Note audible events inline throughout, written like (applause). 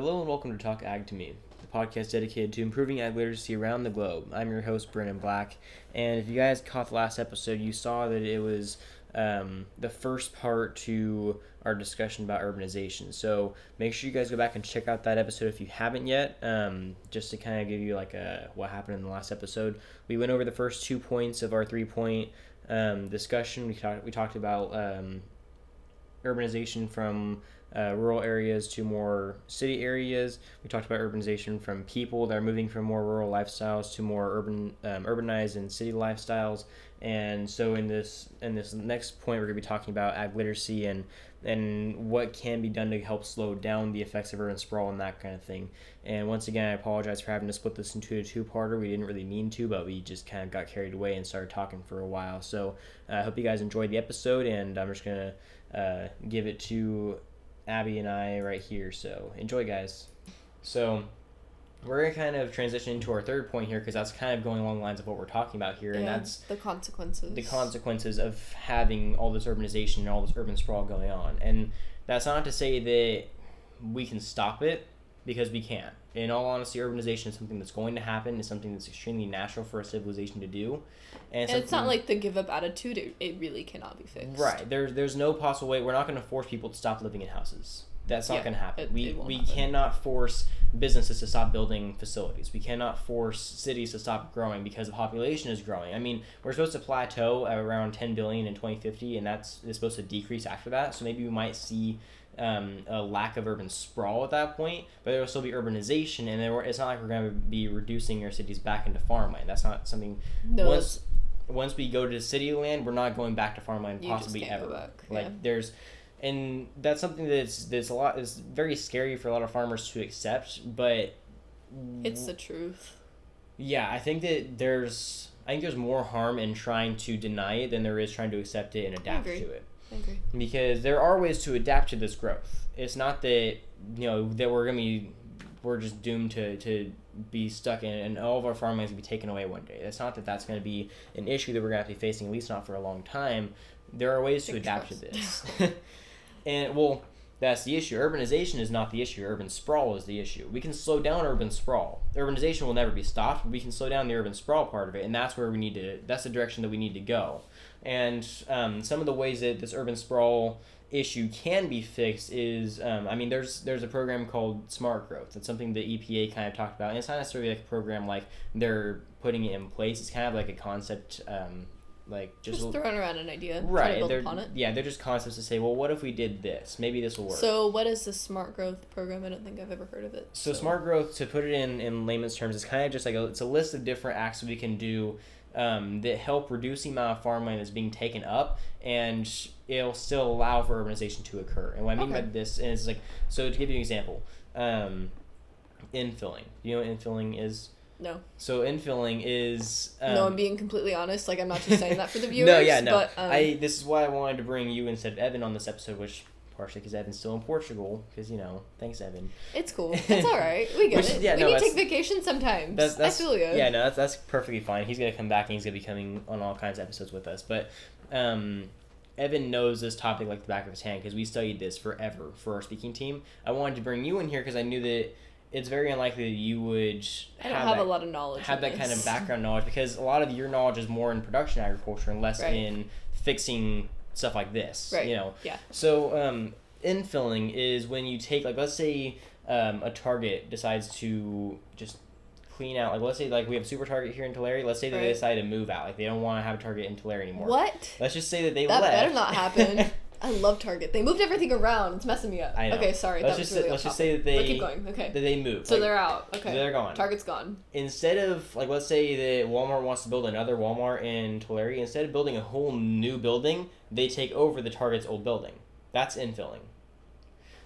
Hello and welcome to Talk Ag to Me, the podcast dedicated to improving ag literacy around the globe. I'm your host, Brennan Black, and if you guys caught the last episode, you saw that it was um, the first part to our discussion about urbanization. So make sure you guys go back and check out that episode if you haven't yet, um, just to kind of give you like a what happened in the last episode. We went over the first two points of our three point um, discussion. We talked we talked about um, urbanization from uh, rural areas to more city areas. We talked about urbanization from people that are moving from more rural lifestyles to more urban, um, urbanized and city lifestyles. And so in this in this next point, we're going to be talking about ag literacy and and what can be done to help slow down the effects of urban sprawl and that kind of thing. And once again, I apologize for having to split this into a two-parter. We didn't really mean to, but we just kind of got carried away and started talking for a while. So uh, I hope you guys enjoyed the episode, and I'm just gonna uh, give it to Abby and I right here. So enjoy, guys. So we're gonna kind of transition into our third point here because that's kind of going along the lines of what we're talking about here, and that's the consequences. the consequences of having all this urbanization and all this urban sprawl going on. And that's not to say that we can stop it because we can't. In all honesty, urbanization is something that's going to happen. It's something that's extremely natural for a civilization to do. And it's not like the give up attitude. It, it really cannot be fixed. Right. There's there's no possible way. We're not going to force people to stop living in houses. That's not Yeah, going to happen. it- we it we happen. cannot force businesses to stop building facilities. We cannot force cities to stop growing because the population is growing. I mean, we're supposed to plateau at around 10 billion in 2050, and that's is supposed to decrease after that. So maybe we might see. Um, a lack of urban sprawl at that point, but there will still be urbanization, and then we're, it's not like we're going to be reducing our cities back into farmland. That's not something No, once once we go to city land, we're not going back to farmland possibly ever. back, Like yeah. there's, and that's something that's that's a lot is very scary for a lot of farmers to accept. But it's the truth. yeah, I think that there's I think there's more harm in trying to deny it than there is trying to accept it and adapt to it I agree. because there are ways to adapt to this growth. It's not that you know that we're gonna be we're just doomed to, to be stuck in and all of our farmlands will be taken away one day. It's not that that's going to be an issue that we're going to have to be facing at least not for a long time. There are ways to Fingers adapt to this, (laughs) and well, that's the issue. Urbanization is not the issue. Urban sprawl is the issue. We can slow down urban sprawl. Urbanization will never be stopped. But we can slow down the urban sprawl part of it, and that's where we need to. That's the direction that we need to go. And um, some of the ways that this urban sprawl issue can be fixed is, um, I mean, there's there's a program called Smart Growth. It's something the EPA kind of talked about, and it's not necessarily like a program like they're putting it in place. It's kind of like a concept, um, like just, Just throwing around an idea. right. build They're upon it. yeah, they're just concepts to say, well, what if we did this? Maybe this will work. So, what is the smart growth program? I don't think I've ever heard of it. So smart growth, to put it in in layman's terms, is kind of just like a, it's a list of different acts we can do um, that help reduce the amount of farmland that's being taken up, and it'll still allow for urbanization to occur. And what I mean by this is like, so to give you an example, um, infilling. You know what infilling is? No, So infilling is um, no, I'm being completely honest. Like, I'm not just saying that for the (laughs) viewers. no, yeah, no. But, um, I this is why I wanted to bring you instead of Evan on this episode, which partially because Evan's still in Portugal. Because you know, thanks Evan. it's cool. (laughs) It's all right. We get Which- it. yeah, we no, need to take vacation sometimes. That's, that's I feel you. Yeah, no, that's that's perfectly fine. He's gonna come back and he's gonna be coming on all kinds of episodes with us. But um, Evan knows this topic like the back of his hand because we studied this forever for our speaking team. I wanted to bring you in here because I knew that it's very unlikely that you would I don't have, that, a lot of knowledge. have that kind of background knowledge because a lot of your knowledge is more in production agriculture and less Right. in fixing stuff like this. Right. You know. Yeah. So um, infilling is when you take like let's say um, a target decides to just clean out like let's say like we have super target here in Tulare. Let's say that they decide to move out like they don't want to have a target in Tulare anymore. What? Let's just say that they let. That left. better not happen. (laughs) I love Target. They moved everything around. It's messing me up. I know. Okay, sorry. let's that just was really say, let's just say that they But keep going. Okay. that they moved. So Like, they're out. Okay. they're gone. Target's gone. instead of like let's say that Walmart wants to build another Walmart in Tulare, instead of building a whole new building, they take over the Target's old building. That's infilling.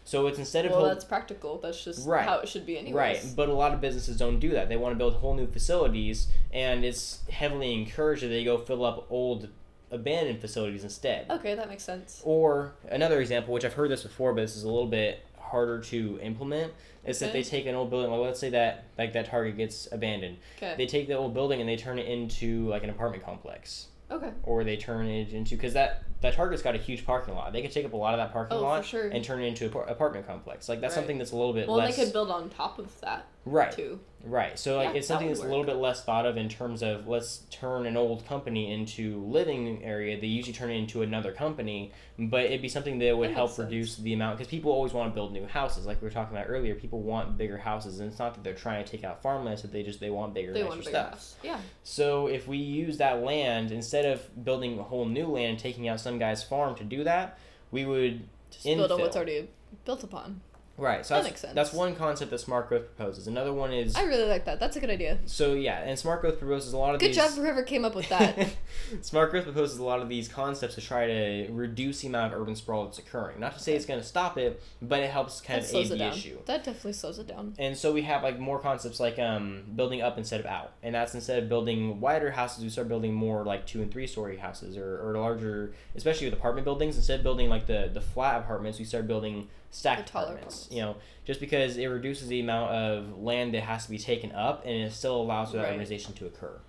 So it's instead of Well, whole- that's practical. That's just Right. how it should be anyways. Right, but a lot of businesses don't do that. They want to build whole new facilities, and it's heavily encouraged that they go fill up old abandoned facilities instead. Okay, that makes sense. Or another example, which I've heard this before, but this is a little bit harder to implement, is that they take an old building. Like let's say that like that Target gets abandoned. Okay. They take the old building and they turn it into like an apartment complex. Okay. or they turn it into because that that Target's got a huge parking lot. They could take up a lot of that parking Oh, lot sure. and turn it into an par- apartment complex. Like that's Right. something that's a little bit Well, less they could build on top of that right. Right. So like Yeah, it's something that's a little bit less thought of in terms of let's turn an old company into living area. They usually turn it into another company, but it'd be something that would That help reduce the amount because people always want to build new houses. Like we were talking about earlier, people want bigger houses, and it's not that they're trying to take out farmland, so they just they want bigger, They want bigger stuff. house. Yeah. So if we use that land instead of building a whole new land, and taking out some guy's farm to do that, we would Just build on what's already built upon. Right. So That that's, makes sense. that's one concept that smart growth proposes. Another one is I really like that. That's a good idea. so yeah, and smart growth proposes a lot of Good these. job whoever came up with that. (laughs) Smart growth proposes a lot of these concepts to try to reduce the amount of urban sprawl that's occurring. Not to say it's going to stop it, but it helps kind that of aid the down. issue. That definitely slows it down. And so we have like more concepts like um, building up instead of out, and that's instead of building wider houses, we start building more like two and three story houses, or, or larger, especially with apartment buildings. Instead of building like the the flat apartments, we start building stacked The taller apartments. apartments. You know, just because it reduces the amount of land that has to be taken up, and it still allows for that Right. urbanization to occur.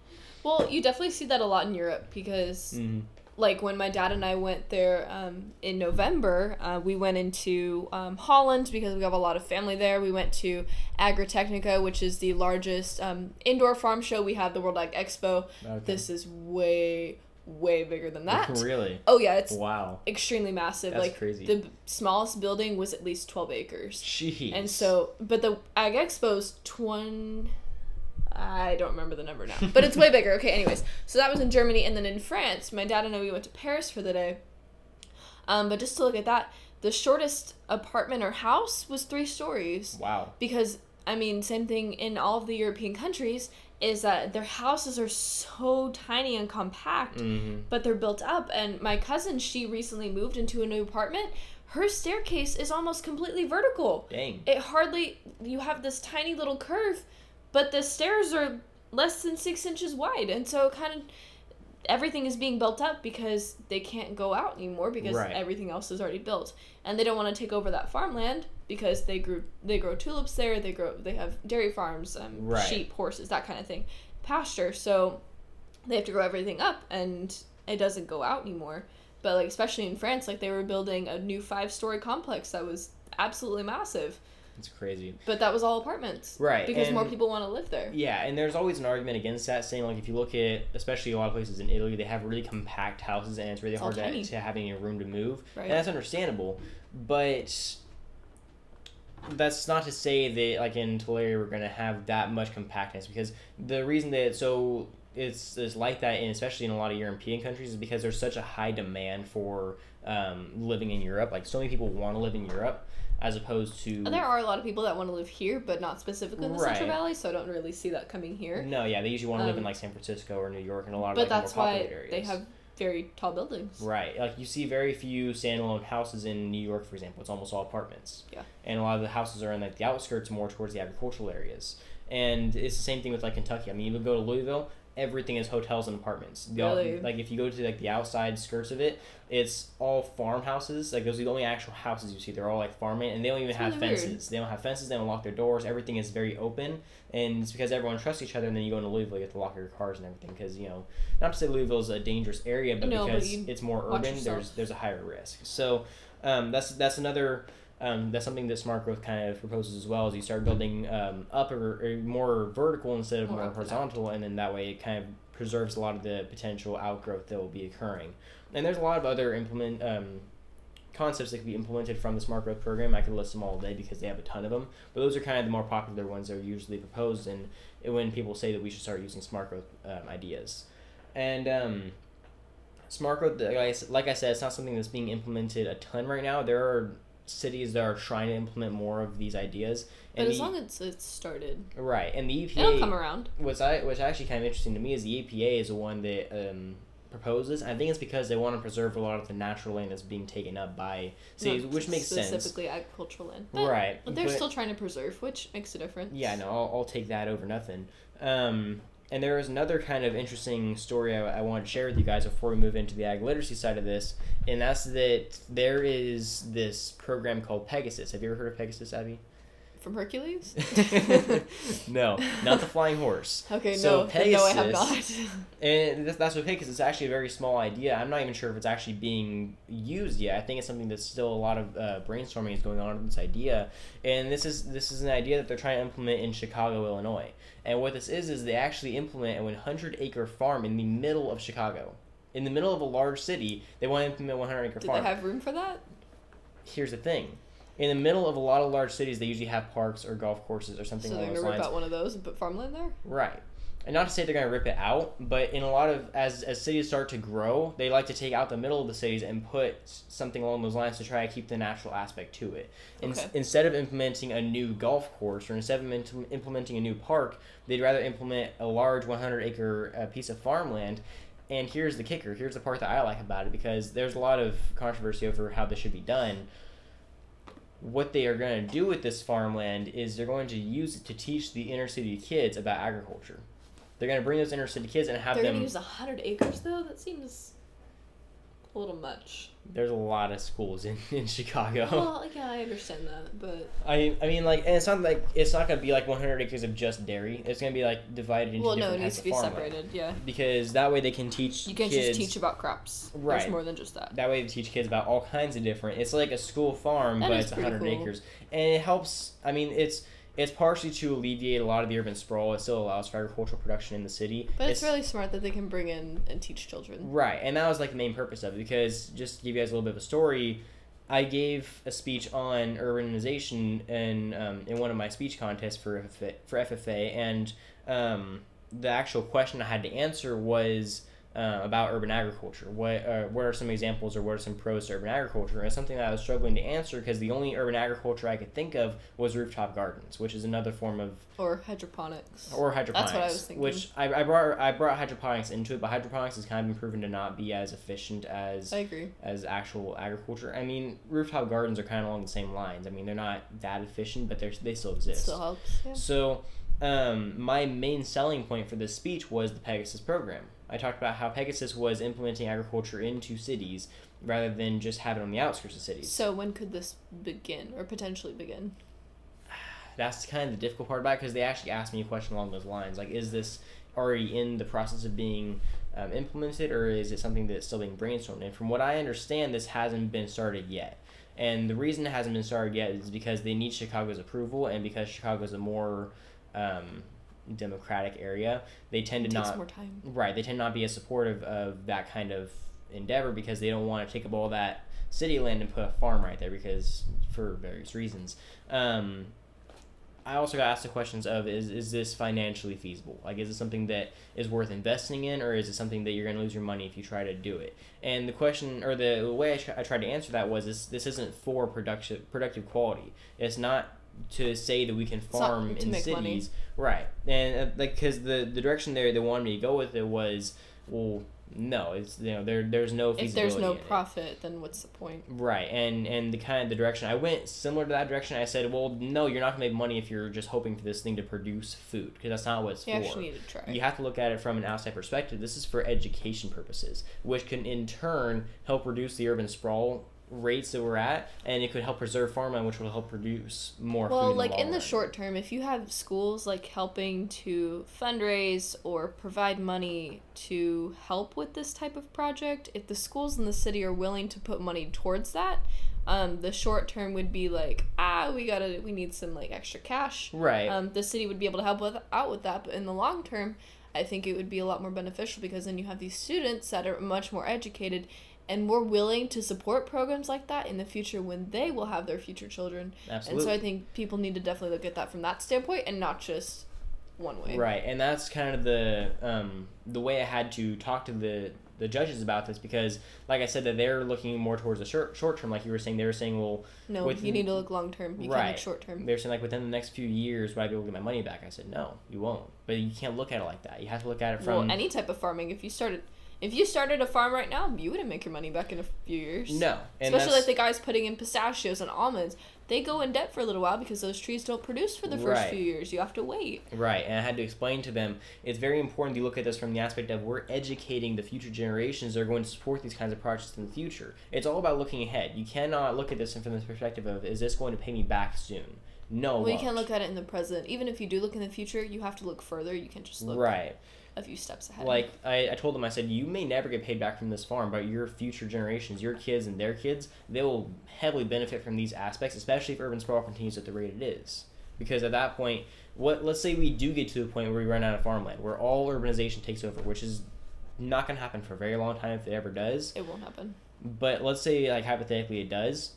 Well, you definitely see that a lot in Europe because Mm-hmm. like when my dad and I went there um, in November, uh, we went into um, Holland because we have a lot of family there. We went to Agritechnica, which is the largest um, indoor farm show. We have the World Ag Expo. Okay. This is way, way bigger than that. (laughs) really? Oh yeah, it's Wow. extremely massive. That's like crazy. the smallest building was at least twelve acres. Jeez. And so, but the Ag Expo's twen. I don't remember the number now, (laughs) but it's way bigger. Okay, anyways, so that was in Germany, and then in France, my dad and I we went to Paris for the day. Um, but just to look at that, the shortest apartment or house was three stories Wow. because I mean, same thing in all of the European countries is that their houses are so tiny and compact Mm-hmm. but they're built up. And my cousin, she recently moved into a new apartment. Her staircase is almost completely vertical. Dang. It hardly, you have this tiny little curve, but the stairs are less than six inches wide. And so, kind of, everything is being built up because they can't go out anymore because Right. everything else is already built. And they don't want to take over that farmland because they grew they grow tulips there they grow they have dairy farms um, Right. sheep horses that kind of thing pasture so they have to grow everything up and it doesn't go out anymore but like especially in france like they were building a new five story complex that was absolutely massive It's crazy. but that was all apartments Right, because more people want to live there Yeah, and there's always an argument against that, saying like if you look at especially a lot of places in Italy, they have really compact houses and it's really It's hard to, to have any room to move, Right. and that's understandable. But that's not to say that like in Tulare we're gonna have that much compactness because the reason that so it's, it's like that, and especially in a lot of European countries, is because there's such a high demand for um, living in Europe. Like so many people want to live in Europe as opposed to there are a lot of people that want to live here but not specifically in the central valley so i don't really see that coming here no, yeah, they usually want to live in Um, like San Francisco or New York and a lot of but like that's more why populated areas. they have very tall buildings Right. Like you see very few standalone houses in New York, for example. It's almost all apartments. Yeah. And a lot of the houses are in like the outskirts more towards the agricultural areas. And it's the same thing with like Kentucky. I mean, you would go to Louisville, everything is hotels and apartments. The- Really? Like if you go to like the outside skirts of it, it's all farmhouses. Like those are the only actual houses you see. They're all like farming, and they don't even It's have really weird. fences. They don't have fences. They don't lock their doors. Everything is very open, and it's because everyone trusts each other. And then you go into Louisville, you have to lock your cars and everything because you know, not to say Louisville is a dangerous area, but No, because you it's more urban, yourself. there's there's a higher risk. So um, that's that's another. Um, that's something that smart growth kind of proposes as well. Is you start building um, up or, or more vertical instead of More more, up and out. horizontal, and then that way it kind of preserves a lot of the potential outgrowth that will be occurring. And there's a lot of other implement um, concepts that can be implemented from the smart growth program. I could list them all day because they have a ton of them, but those are kind of the more popular ones that are usually proposed. And when people say that we should start using smart growth um, ideas, and um, smart growth, like I, like I said, it's not something that's being implemented a ton right now. There are cities that are trying to implement more of these ideas. but as the- long as it's started right, and the EPA it'll come around what's I what's actually kind of interesting to me is the EPA is the one that um, proposes. I think it's because they want to preserve a lot of the natural land that's being taken up by cities, Not which makes sense. specifically agricultural land but, Right, but they're but- still trying to preserve which makes a difference Yeah, no, I'll, I'll take that over nothing. Um, and there is another kind of interesting story I, I want to share with you guys before we move into the ag literacy side of this, and that's that there is this program called Pegasus. Have you ever heard of Pegasus, Abby? From Hercules? (laughs) no, not the flying horse. (laughs) Okay, So no, then no, I have not. (laughs) And that's, that's okay because it's actually a very small idea. I'm not even sure if it's actually being used yet. I think it's something that's still a lot of uh, brainstorming is going on with this idea. And this is this is an idea that they're trying to implement in Chicago, Illinois. And what this is is they actually implement a 100 acre farm in the middle of Chicago. In the middle of a large city, they want to implement a 100 acre Did farm. they have room for that? Here's the thing. In the middle of a lot of large cities, they usually have parks or golf courses or something So they're along gonna those rip lines. out one of those and put farmland there? Right. And not to say they're going to rip it out, but in a lot of as as cities start to grow, they like to take out the middle of the cities and put something along those lines to try to keep the natural aspect to it. In, Okay. Instead of implementing a new golf course or instead of im- implementing a new park, they'd rather implement a large 100 acre uh, piece of farmland. And here's the kicker. Here's the part that I like about it because there's a lot of controversy over how this should be done what they are going to do with this farmland is they're going to use it to teach the inner city kids about agriculture. They're going to bring those inner city kids and have They're them. gonna use hundred acres though. That seems a little much. There's a lot of schools in, in Chicago. well, yeah, I understand that, but I I mean like and it's not like it's not going to be like 100 acres of just dairy. It's going to be like divided into well, no, it needs to be separated. Yeah, because that way they can teach you can't kids. just teach about crops. Right. There's more than just that. that way they teach kids about all kinds of different. It's like a school farm, That but it's 100 cool. acres, and it helps. I mean, it's it's partially to alleviate a lot of the urban sprawl. It still allows for agricultural production in the city. But it's, really smart that they can bring in and teach children. right, and that was like the main purpose of it. Because just to give you guys a little bit of a story, I gave a speech on urbanization in um, in one of my speech contests for FFA, for FFA, and um, the actual question I had to answer was. Uh, about urban agriculture. What uh, what are some examples or what are some pros to urban agriculture? And it's something that I was struggling to answer because the only urban agriculture I could think of was rooftop gardens, which is another form of Or hydroponics. or hydroponics. That's what I was thinking. Which I, I brought I brought hydroponics into it, but hydroponics has kind of been proven to not be as efficient as I agree. as actual agriculture. I mean, rooftop gardens are kind of along the same lines. I mean, they're not that efficient, but they're they still It exist. still helps. Yeah. So, um, my main selling point for this speech was the Pegasus program. I talked about how Pegasus was implementing agriculture into cities rather than just have it on the outskirts of cities. So when could this begin or potentially begin? That's kind of the difficult part about it because they actually asked me a question along those lines. Like, is this already in the process of being um, implemented or is it something that's still being brainstormed? And from what I understand, this hasn't been started yet. And the reason it hasn't been started yet is because they need Chicago's approval and because Chicago's a more um, democratic area, they tend It to not more time. Right, they tend not be as supportive of that kind of endeavor because they don't want to take up all that city land and put a farm right there because for various reasons. Um, I also got asked the questions of is is this financially feasible? Like, is it something that is worth investing in, or is it something that you're going to lose your money if you try to do it? And the question, or the, the way I, tr- I tried to answer that was this: this isn't for production productive quality. It's not to say that we can farm to in cities, money. right? And uh, like, because the the direction there they wanted me to go with it was, well, no, it's you know there there's no If there's no in it. profit, then what's the point? Right, and and the kind of the direction I went similar to that direction. I said, well, no, you're not gonna make money if you're just hoping for this thing to produce food because that's not what it's You for. actually need to try. You have to look at it from an outside perspective. This is for education purposes, which can in turn help reduce the urban sprawl rates that we're at, and it could help preserve farmland, which will help produce more food. Well, in like the in the short term, if you have schools like helping to fundraise or provide money to help with this type of project, if the schools in the city are willing to put money towards that, um, the short term would be like, ah, we gotta, we need some like extra cash. right? Um, the city would be able to help with out with that, but in the long term, I think it would be a lot more beneficial because then you have these students that are much more educated and more willing to support programs like that in the future when they will have their future children. Absolutely. And so I think people need to definitely look at that from that standpoint and not just one way. Right, and that's kind of the um, the way I had to talk to the the judges about this because, like I said, that they're looking more towards the short short term. Like you were saying, they were saying, well, No, With- you need to look long term. You can't Right. look short term. they're saying like within the next few years, will I be able to get my money back? I said, no, you won't. But you can't look at it like that. You have to look at it from Well, any type of farming. If you started, if you started a farm right now, you wouldn't make your money back in a few years. no, Especially like the guys putting in pistachios and almonds. They go in debt for a little while because those trees don't produce for the first Right. few years. You have to wait. Right, and I had to explain to them it's very important to look at this from the aspect of we're educating the future generations that are going to support these kinds of projects in the future. It's all about looking ahead. You cannot look at this from the perspective of is this going to pay me back soon? No, Well, you won't. can't look at it in the present. Even if you do look in the future, you have to look further. You can't just look Right. A few steps ahead. Like I, I told them, I said, you may never get paid back from this farm, but your future generations, your kids and their kids, they will heavily benefit from these aspects, especially if urban sprawl continues at the rate it is. Because at that point, what let's say we do get to the point where we run out of farmland, where all urbanization takes over, which is not going to happen for a very long time if it ever does. it won't happen. But let's say like hypothetically it does.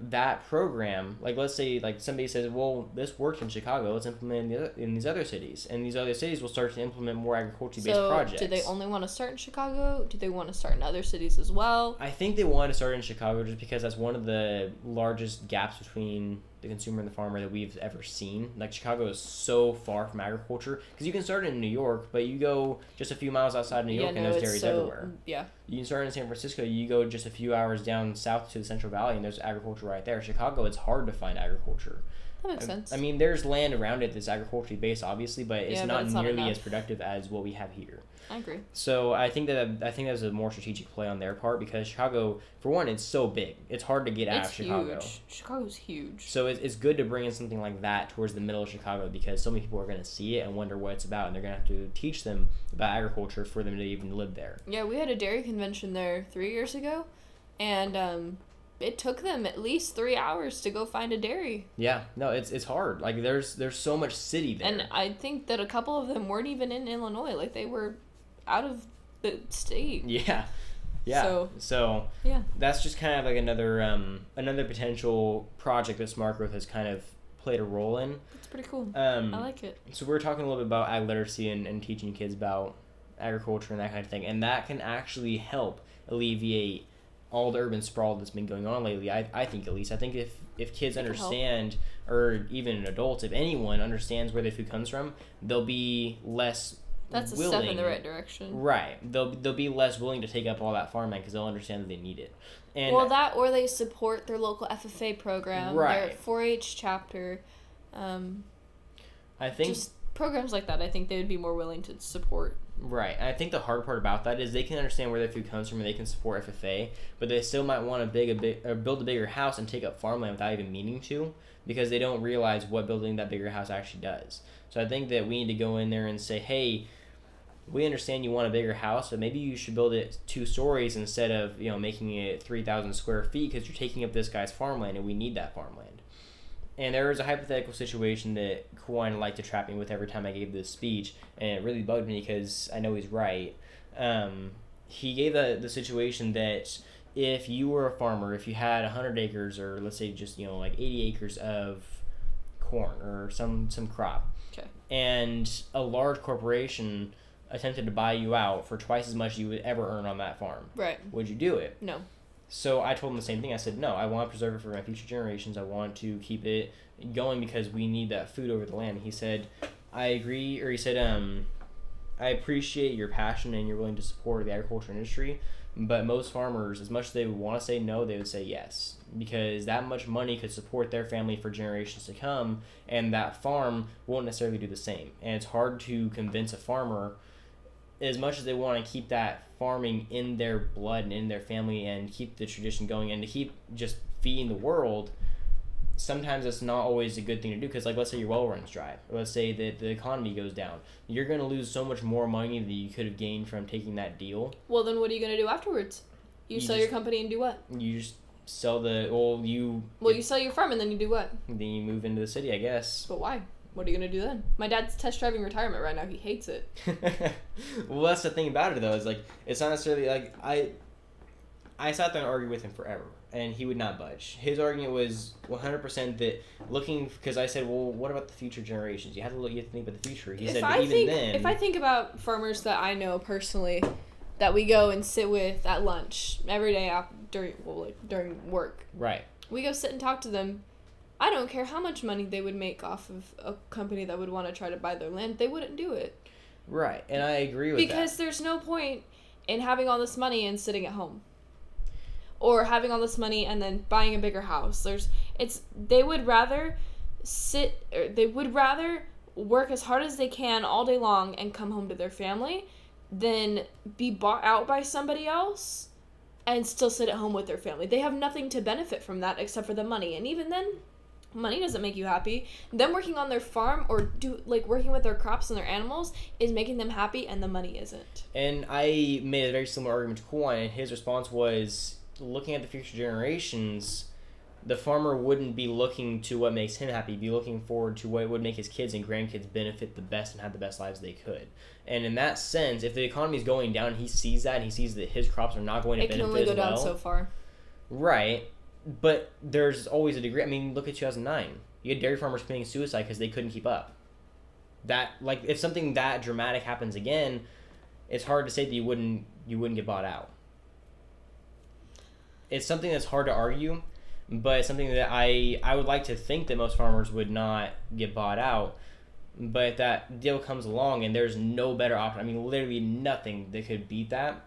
That program, like let's say like somebody says, well, this worked in Chicago, let's implement it in, the other, in these other cities, and these other cities will start to implement more agriculture based So, projects. do they only want to start in Chicago? Do they want to start in other cities as well? I think they want to start in Chicago just because that's one of the largest gaps between the consumer and the farmer that we've ever seen. Like Chicago is so far from agriculture because you can start in New York, but you go just a few miles outside of New York and there's dairies everywhere. Mm, yeah, You can start in San Francisco. You go just a few hours down south to the Central Valley and there's agriculture right there. Chicago, it's hard to find agriculture. That makes I- sense. I mean, there's land around it that's agriculturally based, obviously, but it's Yeah, but not it's nearly enough. as productive as what we have here. I agree. So I think that I think that's a more strategic play on their part because Chicago, for one, it's so big. It's hard to get out It's of Chicago. huge. Chicago's huge. So it's, it's good to bring in something like that towards the middle of Chicago because so many people are going to see it and wonder what it's about, and they're going to have to teach them about agriculture for them to even live there. Yeah, we had a dairy convention there three years ago, and um, it took them at least three hours to go find a dairy. Yeah, no, it's it's hard. Like there's there's so much city there. And I think that a couple of them weren't even in Illinois. Like they were out of the state. (laughs) yeah, yeah. So- so Yeah. that's just kind of like another um another potential project that Smart Growth has kind of played a role in. It's pretty cool. Um, I like it. so we are talking a little bit about ag literacy and, and teaching kids about agriculture and that kind of thing and that can actually help alleviate all the urban sprawl that's been going on lately i, I think at least i think if if kids It understand or even adults if anyone understands where their food comes from they'll be less That's a willing step in the right direction. right they'll, they'll be less willing to take up all that farmland because they'll understand that they need it and well, that or they support their local FFA program, their 4-H chapter, um, i think just programs like that. I think they would be more willing to support. Right. And I think the hard part about that is they can understand where their food comes from and they can support FFA, but they still might want to big a big or build a bigger house and take up farmland without even meaning to because they don't realize what building that bigger house actually does. So I think that we need to go in there and say, "Hey, we understand you want a bigger house, but maybe you should build it two stories instead of, you know, making it 3,000 square feet because you're taking up this guy's farmland and we need that farmland." And there was a hypothetical situation that Kawhi liked to trap me with every time I gave this speech, and it really bugged me because I know he's right. Um, he gave the, the situation that if you were a farmer, if you had 100 acres, or let's say just, you know, like 80 acres of corn or some, some crop, Okay. and a large corporation attempted to buy you out for twice as much you would ever earn on that farm, Right. would you do it? No. So I told him the same thing. I said, no, I want to preserve it for my future generations. I want to keep it going because we need that food over the land. He said, I agree, or he said, um, I appreciate your passion and you're willing to support the agriculture industry, but most farmers, as much as they would want to say no, they would say yes because that much money could support their family for generations to come, and that farm won't necessarily do the same. And it's hard to convince a farmer as much as they want to keep that farming in their blood and in their family and keep the tradition going and to keep just feeding the world sometimes it's not always a good thing to do because like let's say your well runs dry or let's say that the economy goes down you're going to lose so much more money than you could have gained from taking that deal Well, then what are you going to do afterwards? You, You sell just- your company and do what? you just sell the well you Well, you sell your farm and then you do what? then you move into the city i guess But why? What are you going to do then? My dad's test driving retirement right now. He hates it. (laughs) well, that's the thing about it though. Is like it's not necessarily like I. I sat there and argued with him forever, and he would not budge. His argument was one hundred percent that looking because I said, "Well, what about the future generations? You have to look. You have to think about the future." He if said, I even think then, if I think about farmers that I know personally, that we go and sit with at lunch every day after during well like during work, right, we go sit and talk to them. I don't care how much money they would make off of a company that would want to try to buy their land. They wouldn't do it right," and I agree with that. because there's no point in having all this money and sitting at home. Or having all this money and then buying a bigger house. There's it's they would rather sit or they would rather work as hard as they can all day long and come home to their family than be bought out by somebody else and still sit at home with their family. They have nothing to benefit from that except for the money. And even then, money doesn't make you happy. Them working on their farm or do like working with their crops and their animals is making them happy, and the money isn't. And I made a very similar argument to Kwan, and his response was looking at the future generations. The farmer wouldn't be looking to what makes him happy, be looking forward to what would make his kids and grandkids benefit the best and have the best lives they could. And in that sense, if the economy is going down, he sees that and he sees that his crops are not going to It can benefit only go down so far. Right, but there's always a degree. I mean, look at 2009. You had dairy farmers committing suicide because they couldn't keep up. That like if something that dramatic happens again, it's hard to say that you wouldn't you wouldn't get bought out. It's something that's hard to argue, but something that I I would like to think that most farmers would not get bought out. But that deal comes along and there's no better option, I mean, literally nothing that could beat that,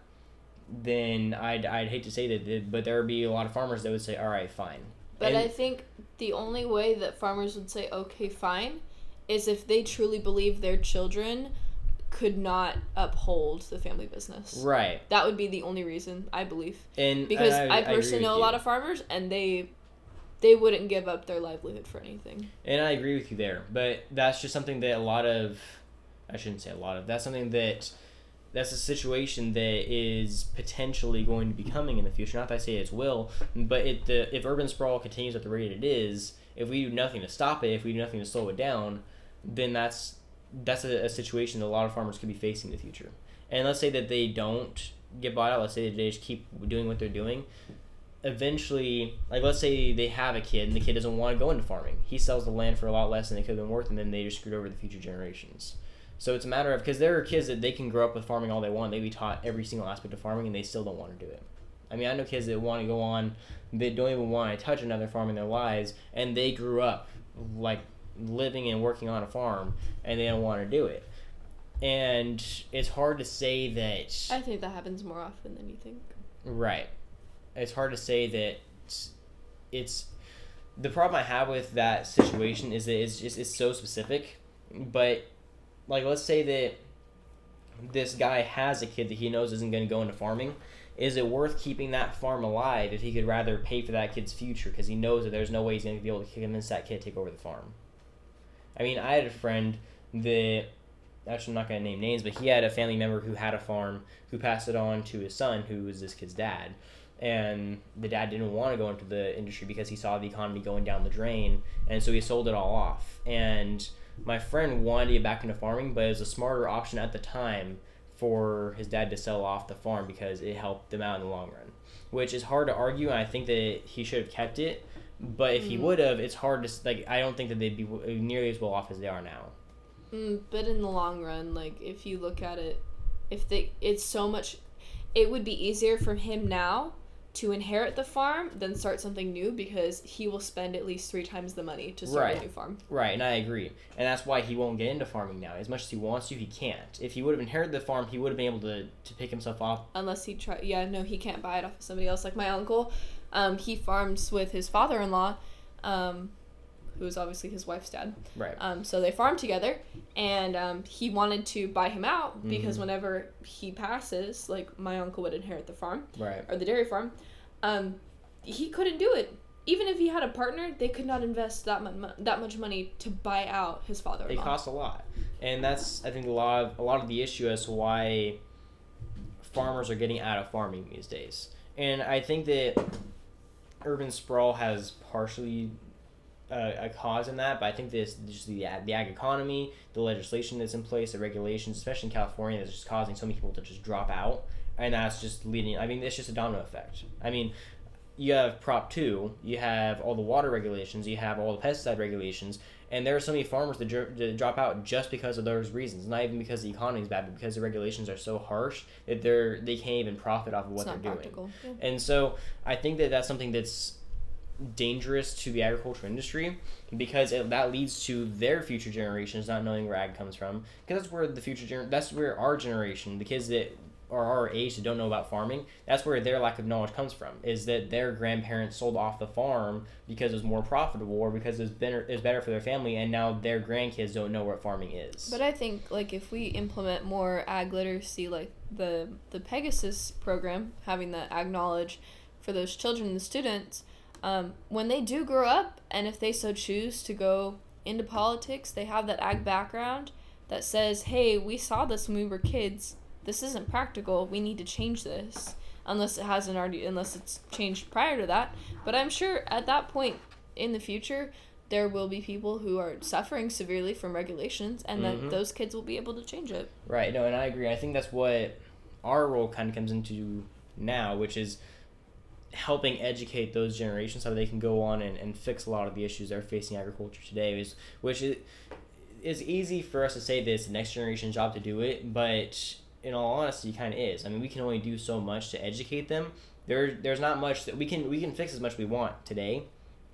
then I'd, I'd hate to say that, but there would be a lot of farmers that would say, all right, fine. But And- I think the only way that farmers would say, okay, fine, is if they truly believe their children could not uphold the family business. Right. That would be the only reason, I believe. And Because and I, agree personally with know a lot of farmers, and they they wouldn't give up their livelihood for anything. And I agree with you there, but that's just something that a lot of, I shouldn't say a lot of. That's something that, that's a situation that is potentially going to be coming in the future. Not that I say it's will, but it the if urban sprawl continues at the rate it is, if we do nothing to stop it, if we do nothing to slow it down, then that's that's a, a situation that a lot of farmers could be facing in the future. And let's say that they don't get bought out. Let's say they just keep doing what they're doing. Eventually, like let's say they have a kid and the kid doesn't want to go into farming. He sells the land for a lot less than it could have been worth, and then they just screwed over the future generations. So it's a matter of because there are kids that they can grow up with farming all they want. They be taught every single aspect of farming, and they still don't want to do it. I mean, I know kids that want to go on, they don't even want to touch another farm in their lives, and they grew up like living and working on a farm, and they don't want to do it. And it's hard to say that. I think that happens more often than you think. Right. It's hard to say that it's the problem I have with that situation is that it's just it's so specific. But like let's say that this guy has a kid that he knows isn't going to go into farming. Is it worth keeping that farm alive if he could rather pay for that kid's future because he knows that there's no way he's going to be able to convince that kid to take over the farm? I mean, I had a friend that actually I'm not going to name names, but he had a family member who had a farm who passed it on to his son, who was this kid's dad. And the dad didn't want to go into the industry because he saw the economy going down the drain, and so he sold it all off. And my friend wanted to get back into farming, but it was a smarter option at the time for his dad to sell off the farm because it helped them out in the long run. Which is hard to argue, and I think that he should have kept it. But if he Mhm. would have, it's hard to like. I don't think that they'd be nearly as well off as they are now. Mm, but in the long run, like if you look at it, if they, it's so much, it would be easier for him now to inherit the farm than start something new because he will spend at least three times the money to start Right. a new farm. Right, and I agree. And that's why he won't get into farming now. As much as he wants to, he can't. If he would have inherited the farm, he would have been able to, to pick himself off. Unless he try, yeah, no, he can't buy it off of somebody else. Like my uncle, um, he farms with his father-in-law, um, who is obviously his wife's dad. Right. Um, so they farm together, and um, he wanted to buy him out because Mhm. whenever he passes, like my uncle would inherit the farm Right. or the dairy farm, um, he couldn't do it. Even if he had a partner, they could not invest that much that much money to buy out his father-in-law. costs a lot. And that's I think a lot of, a lot of the issue as to why farmers are getting out of farming these days. And I think that urban sprawl has partially uh, a cause in that, but I think this just the ag- the ag economy, the legislation that's in place, the regulations, especially in California, that's just causing so many people to just drop out, and that's just leading. I mean, it's just a domino effect. I mean, you have Prop Two, you have all the water regulations, you have all the pesticide regulations, and there are so many farmers that, dr- that drop out just because of those reasons. Not even because the economy is bad, but because the regulations are so harsh that they're they can't even profit off of what they're doing. Yeah. And so I think that that's something that's dangerous to the agricultural industry because it, that leads to their future generations not knowing where ag comes from. Because that's where the future gener- that's where our generation the kids that are our age that don't know about farming that's where their lack of knowledge comes from is that their grandparents sold off the farm because it was more profitable or because it's better, it was better for their family and now their grandkids don't know what farming is. But I think like if we implement more ag literacy, like the the Pegasus program, having the ag knowledge for those children and students, um, when they do grow up, and if they so choose to go into politics, they have that ag background that says, "Hey, we saw this when we were kids. This isn't practical. We need to change this." Unless it hasn't already, unless it's changed prior to that. But I'm sure at that point in the future, there will be people who are suffering severely from regulations, and Mhm. that those kids will be able to change it. Right. No, and I agree. I think that's what our role kind of comes into now, which is helping educate those generations so they can go on and, and fix a lot of the issues they're facing agriculture today. Is which is is easy for us to say this next generation job to do it, but in all honesty, kind of is. I mean, we can only do so much to educate them. There, there's not much that we can we can fix as much as we want today.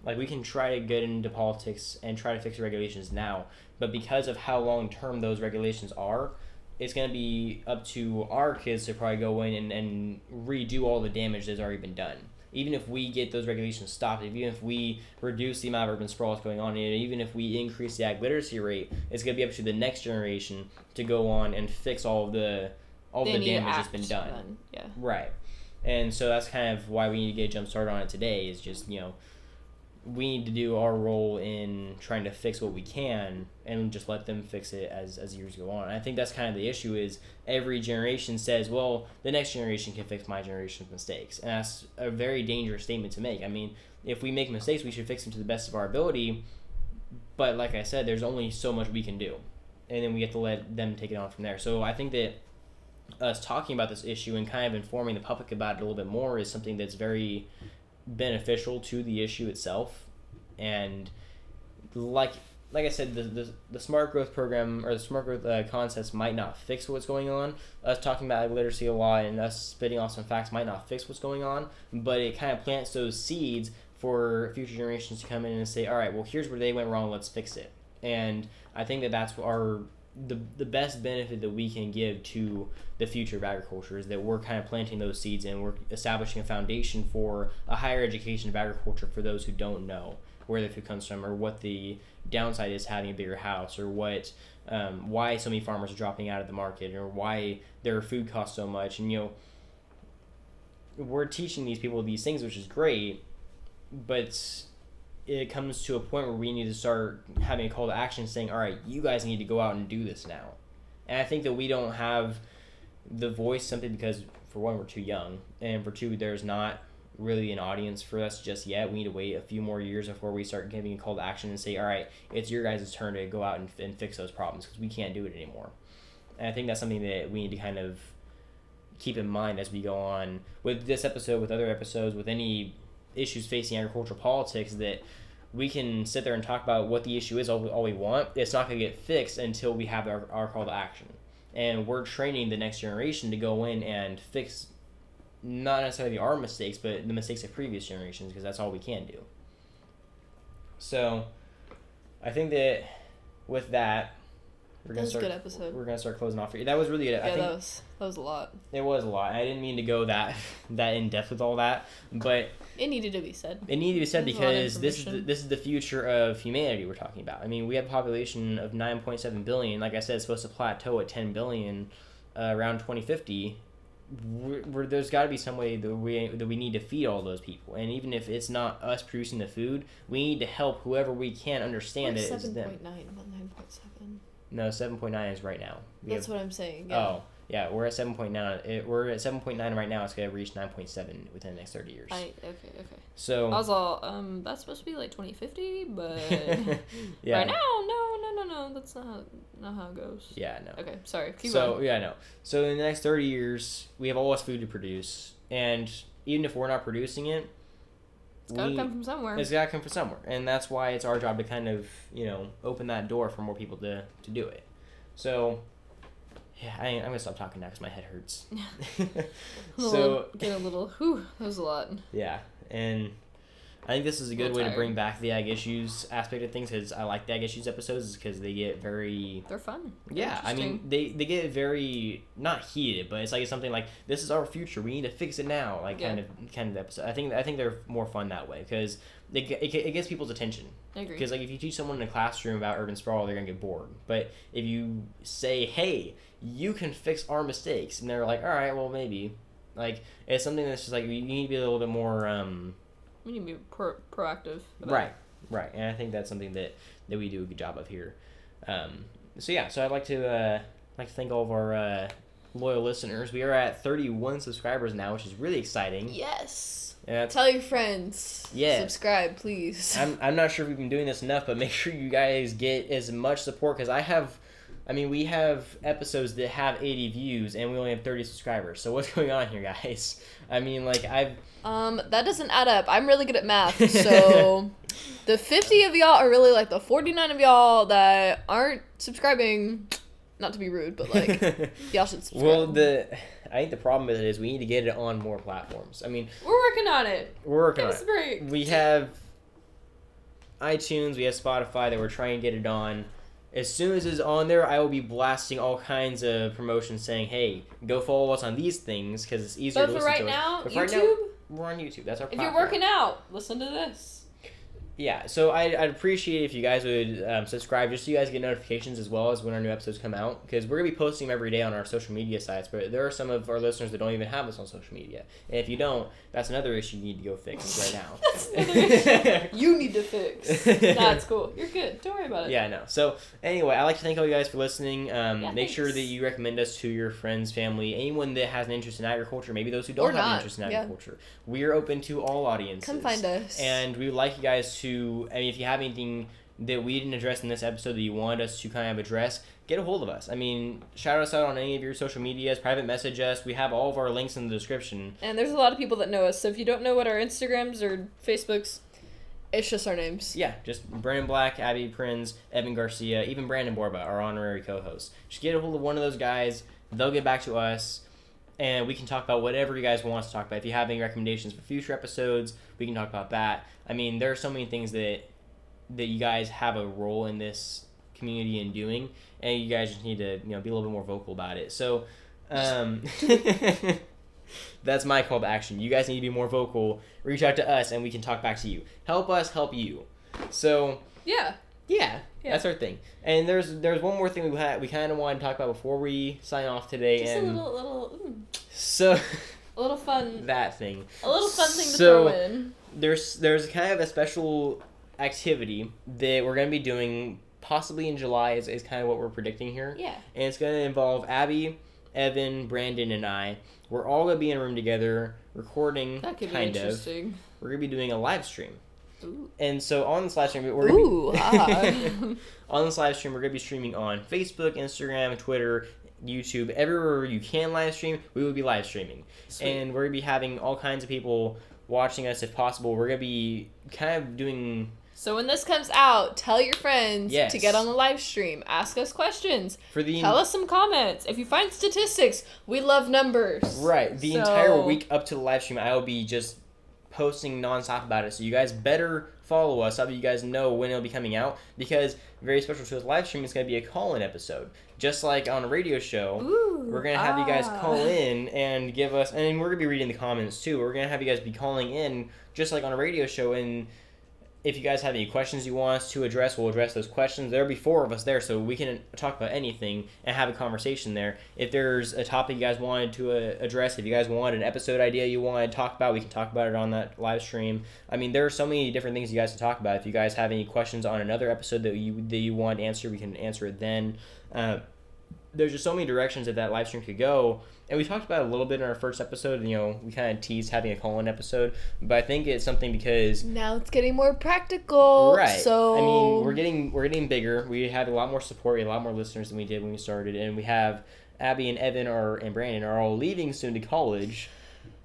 Like we can try to get into politics and try to fix regulations now, but because of how long term those regulations are, it's going to be up to our kids to probably go in and, and redo all the damage that's already been done. Even if we get those regulations stopped, even if we reduce the amount of urban sprawl that's going on, and even if we increase the ag literacy rate, it's going to be up to the next generation to go on and fix all of the all the damage that's been done. then, Yeah. Right. And so that's kind of why we need to get a jump started on it today is just, you know, we need to do our role in trying to fix what we can and just let them fix it as, as years go on. And I think that's kind of the issue is every generation says, well, the next generation can fix my generation's mistakes. And that's a very dangerous statement to make. I mean, if we make mistakes, we should fix them to the best of our ability. But like I said, there's only so much we can do. And then we have to let them take it on from there. So I think that us talking about this issue and kind of informing the public about it a little bit more is something that's very beneficial to the issue itself and like like I said, the, the, the smart growth program or the smart growth uh, concepts might not fix what's going on. Us talking about literacy a lot and us spitting off some facts might not fix what's going on, but it kind of plants those seeds for future generations to come in and say, all right, well, here's where they went wrong, let's fix it. And I think that that's our the, the best benefit that we can give to the future of agriculture is that we're kind of planting those seeds and we're establishing a foundation for a higher education of agriculture for those who don't know where the food comes from or what the downside is having a bigger house or what um, why so many farmers are dropping out of the market or why their food costs so much. And you know we're teaching these people these things which is great but it comes to a point where we need to start having a call to action saying all right you guys need to go out and do this now and i think that we don't have the voice simply because for one we're too young and for two there's not really an audience for us just yet. We need to wait a few more years before we start giving a call to action and say, all right, it's your guys' turn to go out and, and fix those problems because we can't do it anymore. And I think that's something that we need to kind of keep in mind as we go on with this episode, with other episodes, with any issues facing agricultural politics that we can sit there and talk about what the issue is all, all we want. It's not going to get fixed until we have our, our call to action. And we're training the next generation to go in and fix not necessarily our mistakes, but the mistakes of previous generations, because that's all we can do. So, I think that with that, we're gonna start. good episode. We're gonna start closing off here. That was really good. I Yeah, think that was that was a lot. it was a lot. I didn't mean to go that that in depth with all that, but It needed to be said. it needed to be said There's a lot of because this is the, this is the future of humanity we're talking about. I mean, we have a population of 9.7 billion. Like I said, it's supposed to plateau at 10 billion uh, around 2050. We're, we're, there's got to be some way that we that we need to feed all those people, and even if it's not us producing the food, we need to help whoever we can understand that it's Seven them. point nine, not nine point seven. No, 7.9 is right now. We That's have- what I'm saying. Yeah. Oh, yeah, we're at 7.9. It, we're at 7.9 right now. It's gonna reach 9.7 within the next 30 years. I okay okay. so. I was all um that's supposed to be like 2050, but (laughs) yeah. right now no no no no that's not how, not how it goes. Yeah, no. Okay, sorry. Keep so going. yeah, no. So in the next thirty years, we have all this food to produce, and even if we're not producing it, It's gotta we- come from somewhere. it's gotta come from somewhere, and that's why it's our job to kind of you know open that door for more people to to do it. So. Yeah, I, I'm gonna stop talking now because my head hurts. (laughs) (laughs) A so get a little. Whew, that was a lot. yeah, and I think this is a good Little way to bring back the ag issues aspect of things because I like the ag issues episodes because they get very They're fun. They're Yeah, I mean they they get very not heated, but it's like something like this is our future. We need to fix it now, like kind of kind of episode. I think I think they're more fun that way because it, it, it gets people's attention. I agree. Because like if you teach someone in a classroom about urban sprawl, they're gonna get bored. But if you say, "Hey, you can fix our mistakes," and they're like, "All right, well maybe," like it's something that's just like you need to be a little bit more um, We need to be pro- proactive. Right, right, and I think that's something that that we do a good job of here. Um, so yeah, so I'd like to uh, like to thank all of our uh, loyal listeners. We are at 31 subscribers now, which is really exciting. Yes. That's, Tell your friends. Yeah. Subscribe, please. I'm I'm not sure if we've been doing this enough, but make sure you guys get as much support because I have. I mean, we have episodes that have 80 views and we only have 30 subscribers. So what's (laughs) going on here, guys? I mean, like I've Um, that doesn't add up. I'm really good at math, (laughs) so the 50 of y'all are really like the 49 of y'all that aren't subscribing. Not to be rude, but like (laughs) y'all should subscribe. well, the I think the problem with it is we need to get it on more platforms. I mean, we're working on it. we're working Give on us it. break. We have iTunes, we have Spotify that we're trying to get it on. As soon as it's on there, I will be blasting all kinds of promotions saying, "Hey, go follow us on these things because it's easier But to listen right to." us." now, But YouTube. for right now, YouTube, we're on YouTube. That's our. if you're working out, listen to this. Yeah, so I, I'd appreciate if you guys would um, subscribe just so you guys get notifications as well as when our new episodes come out because we're gonna be posting them every day on our social media sites. But there are some of our listeners that don't even have us on social media, and if you don't, that's another issue you need to go fix right (laughs) now. That's another (laughs) You need to fix. That's cool. You're good. Don't worry about it. Yeah, I know. So anyway, I'd like to thank all you guys for listening. Um, Yeah, make sure that you recommend us to your friends, family, anyone that has an interest in agriculture, maybe those who don't Or have an interest in yeah. agriculture. We are open to all audiences. Come find us. And we would like you guys to, I mean, if you have anything that we didn't address in this episode that you want us to kind of address, get a hold of us. I mean, shout us out on any of your social medias, private message us. We have all of our links in the description. And there's a lot of people that know us, so if you don't know what our Instagrams or Facebooks, it's just our names. Yeah, just Brandon Black, Abby Prinz, Evan Garcia, even Brandon Borba, our honorary co-host. Just get a hold of one of those guys. They'll get back to us, and we can talk about whatever you guys want to talk about. If you have any recommendations for future episodes, we can talk about that. I mean, there are so many things that that you guys have a role in this community in doing, and you guys just need to you know be a little bit more vocal about it. So. Um, (laughs) that's my call to action. You guys need to be more vocal. Reach out to us, and we can talk back to you. Help us help you. So Yeah. Yeah, Yeah. that's our thing. And there's there's one more thing we had we kind of wanted to talk about before we sign off today, Just a and little, little, mm, so (laughs) a little fun, that thing. a little fun thing to So- throw in. There's there's kind of a special activity that we're gonna be doing possibly in July is, is kind of what we're predicting here, Yeah. and it's gonna involve Abby, Evan, Brandon, and I. We're all gonna be in a room together recording, That could be kind of. interesting. We're gonna be doing a live stream. Ooh. And so on this live stream, we're Ooh, (laughs) be, ah. on this live stream, we're gonna be streaming on Facebook, Instagram, Twitter, YouTube, everywhere you can live stream. We will be live streaming, Sweet. and we're gonna be having all kinds of people watching us if possible. We're gonna be kind of doing So when this comes out, tell your friends Yes. to get on the live stream. Ask us questions. for the Tell us some comments. If you find statistics, we love numbers. right the So- entire week up to the live stream. I will be just posting nonstop about it. So you guys better follow us. That way you guys know when it'll be coming out because very special to this live stream is gonna be a call-in episode, just like on a radio show. Ooh, We're gonna have you guys ah. call in and give us, and we're gonna be reading the comments too. We're gonna have you guys be calling in just like on a radio show. And if you guys have any questions you want us to address, we'll address those questions. There'll be four of us there, so we can talk about anything and have a conversation there. If there's a topic you guys wanted to uh, address, if you guys want an episode idea you want to talk about, we can talk about it on that live stream. I mean, there are so many different things you guys can talk about. If you guys have any questions on another episode that you that you want answered, we can answer it then. Uh, there's just so many directions that that live stream could go and we talked about it a little bit in our first episode you know we kind of teased having a call-in episode but i think it's something because Now it's getting more practical. right So i mean we're getting we're getting bigger we have a lot more support a lot more listeners than we did when we started and we have abby and evan are and brandon are all leaving soon to college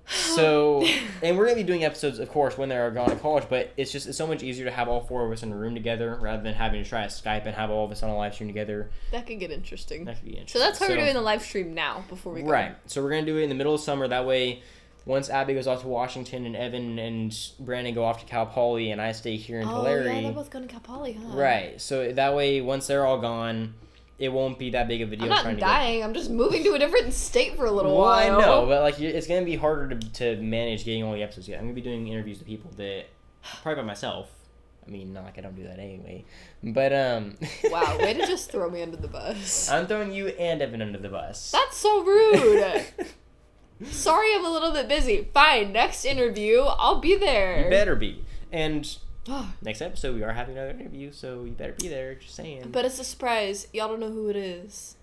so (laughs) and we're gonna be doing episodes of course when they're gone to college but it's just it's so much easier to have all four of us in a room together rather than having to try to skype and have all of us on a live stream together that could get interesting. that could be interesting So that's why we're doing the live stream now before we go. Right. So we're gonna do it in the middle of summer. That way, once Abby goes off to Washington and Evan and Brandon go off to Cal Poly and I stay here in Oh Tulare. yeah, they're both going to Cal Poly, huh? right. So that way, once they're all gone, it won't be that big of a deal I'm not trying to dying. I'm just moving to a different state for a little Well, I know, but like it's gonna be harder to, to manage getting all the episodes. Yet I'm gonna be doing interviews with people that probably by myself. I mean, not like I don't do that anyway, but um. (laughs) wow, way to just throw me under the bus. I'm throwing you and Evan under the bus. That's so rude. (laughs) Sorry, I'm a little bit busy. Fine, next interview, I'll be there. You better be. And (sighs) next episode, we are having another interview, so you better be there. Just saying. but it's a surprise. Y'all don't know who it is.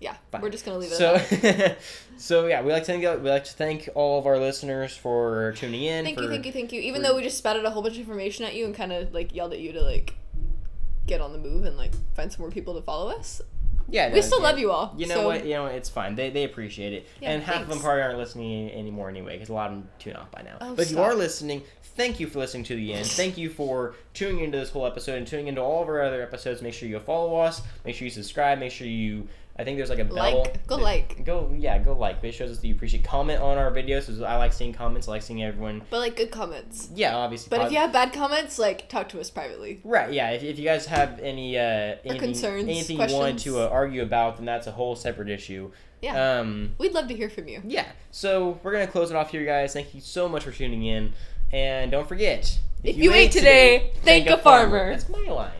Yeah, Fine. we're just gonna leave it so, at that. (laughs) so yeah, we like to thank we like to thank all of our listeners for tuning in. Thank for, you, thank you, thank you. Even for- though we just spouted a whole bunch of information at you and kind of like yelled at you to like get on the move and like find some more people to follow us, Yeah, we still love you all. You know so- what? You know? It's fine. They, they appreciate it, Yeah, and half of them probably aren't listening anymore anyway, because a lot of them tune off by now. Oh, but if you are listening, thank you for listening to the end. thank you for tuning into this whole episode and tuning into all of our other episodes. Make sure you follow us. Make sure you subscribe. Make sure you. I think there's like a bell. Like, go that- like. Go yeah, go like. It shows us that you appreciate. Comment on our videos. I like seeing comments. I like seeing everyone. But like good comments. Yeah, obviously. But if you have bad comments, like talk to us privately. Right, yeah. If, if you guys have any uh, anything, concerns, anything you want to uh, argue about, then that's a whole separate issue. Yeah. Um, We'd love to hear from you. yeah. So we're gonna close it off here, guys. Thank you so much for tuning in, and don't forget If you ate today, thank a farmer. That's my line.